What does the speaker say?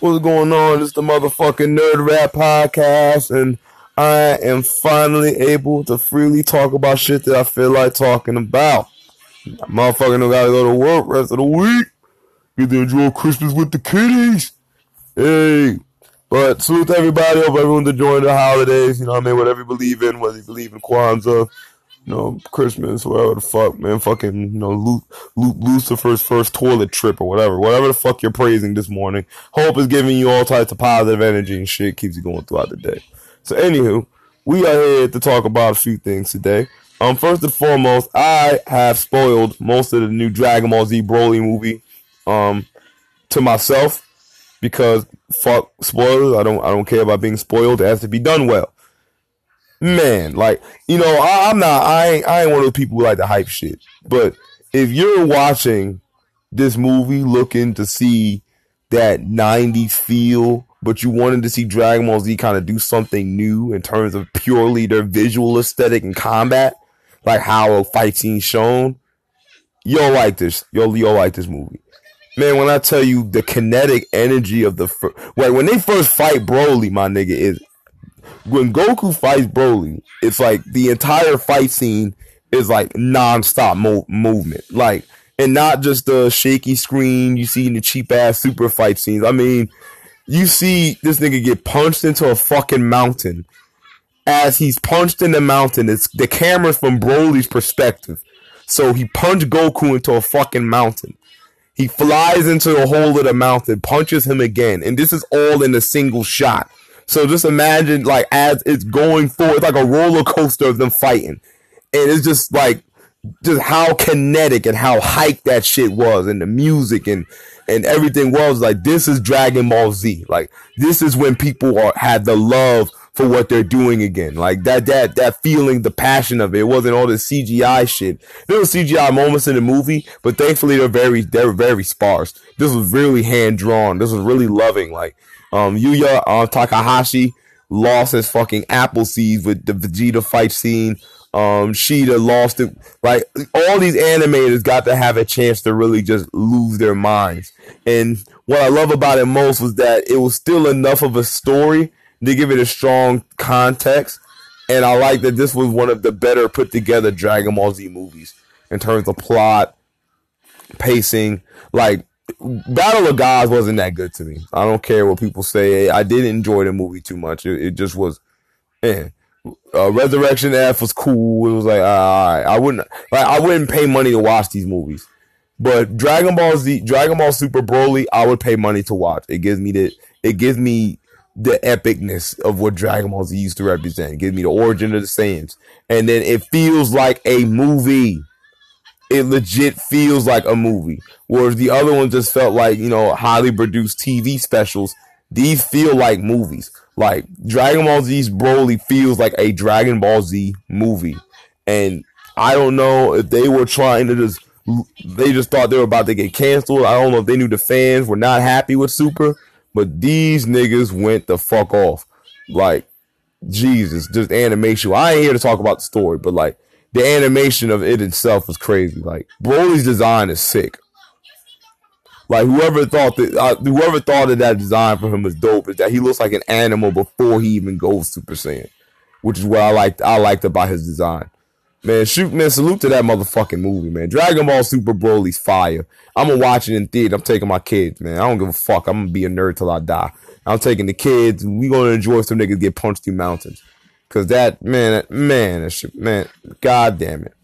What's going on? It's the motherfucking Nerd Rap Podcast, and I am finally able to freely talk about shit that I feel like talking about. Motherfucker don't gotta go to work rest of the week. Get to enjoy Christmas with the kiddies. Hey. But salute to everybody. Hope everyone's enjoying the holidays. You know what I mean? Whatever you believe in, whether you believe in Kwanzaa, you know, Christmas, whatever the fuck, man. Fucking, you know, Lu- Lu- Lucifer's first toilet trip or whatever. Whatever the fuck you're praising this morning. Hope is giving you all types of positive energy and shit. Keeps you going throughout the day. So, anywho, we are here to talk about a few things today. Um, first and foremost, I have spoiled most of the new Dragon Ball Z Broly movie, um, to myself because fuck spoilers. I don't I don't care about being spoiled. It has to be done well. Man, like you know, I, am not. I ain't, I ain't one of those people who like to hype shit. But if you're watching this movie looking to see that '90s feel, but you wanted to see Dragon Ball Z kind of do something new in terms of purely their visual aesthetic and combat, like how a fight shown, you'll like this. You'll you'll like this movie man, when I tell you the kinetic energy of the fir- like when they first fight Broly, my nigga is when Goku fights Broly, it's like the entire fight scene is like non-stop mo- movement, like and not just the shaky screen you see in the cheap ass super fight scenes. I mean, you see this nigga get punched into a fucking mountain. As he's punched in the mountain, it's the camera's from Broly's perspective. So he punched Goku into a fucking mountain. He flies into the hole of the mountain, punches him again, and this is all in a single shot. So just imagine, like, as it's going forward, like a roller coaster of them fighting, and it's just like, just how kinetic and how hyped that shit was, and the music and and everything was like. This is Dragon Ball Z. Like, this is when people are had the love for what they're doing again. Like that, that, that feeling, the passion of it. It wasn't all the CGI shit. There were CGI moments in the movie, but thankfully they're very, they're very sparse. This was really hand drawn. This was really loving. Like, um, Yuya, uh, Takahashi lost his fucking apple seeds with the Vegeta fight scene. Um, Shida lost it. Like all these animators got to have a chance to really just lose their minds. And what I love about it most was that it was still enough of a story to give it a strong context. And I like that this was one of the better put together Dragon Ball Z movies in terms of plot, pacing. Like Battle of Gods wasn't that good to me. I don't care what people say. I didn't enjoy the movie too much. It, it just was, eh. Uh, Resurrection F was cool. It was like, uh, I wouldn't, like, I wouldn't pay money to watch these movies. But Dragon Ball Z, Dragon Ball Super Broly, I would pay money to watch. It gives me the, it gives me the epicness of what Dragon Ball Z used to represent. Give me the origin of the Saiyans. And then it feels like a movie. It legit feels like a movie. Whereas the other one just felt like, you know, highly produced TV specials. These feel like movies. Like Dragon Ball Z's Broly feels like a Dragon Ball Z movie. And I don't know if they were trying to just they just thought they were about to get canceled. I don't know if they knew the fans were not happy with Super but these niggas went the fuck off. Like, Jesus, just animation. I ain't here to talk about the story, but like the animation of it itself was crazy. Like Broly's design is sick. Like whoever thought that, uh, whoever thought of that design for him was dope. Is that he looks like an animal before he even goes Super Saiyan, which is what I liked. I liked about his design. Man, shoot, man, salute to that motherfucking movie, man. Dragon Ball Super Broly's fire. I'm gonna watch it in theater. I'm taking my kids, man. I don't give a fuck. I'm gonna be a nerd till I die. I'm taking the kids. We gonna enjoy some niggas get punched through mountains. Cause that man, man, that shit, man, god damn it.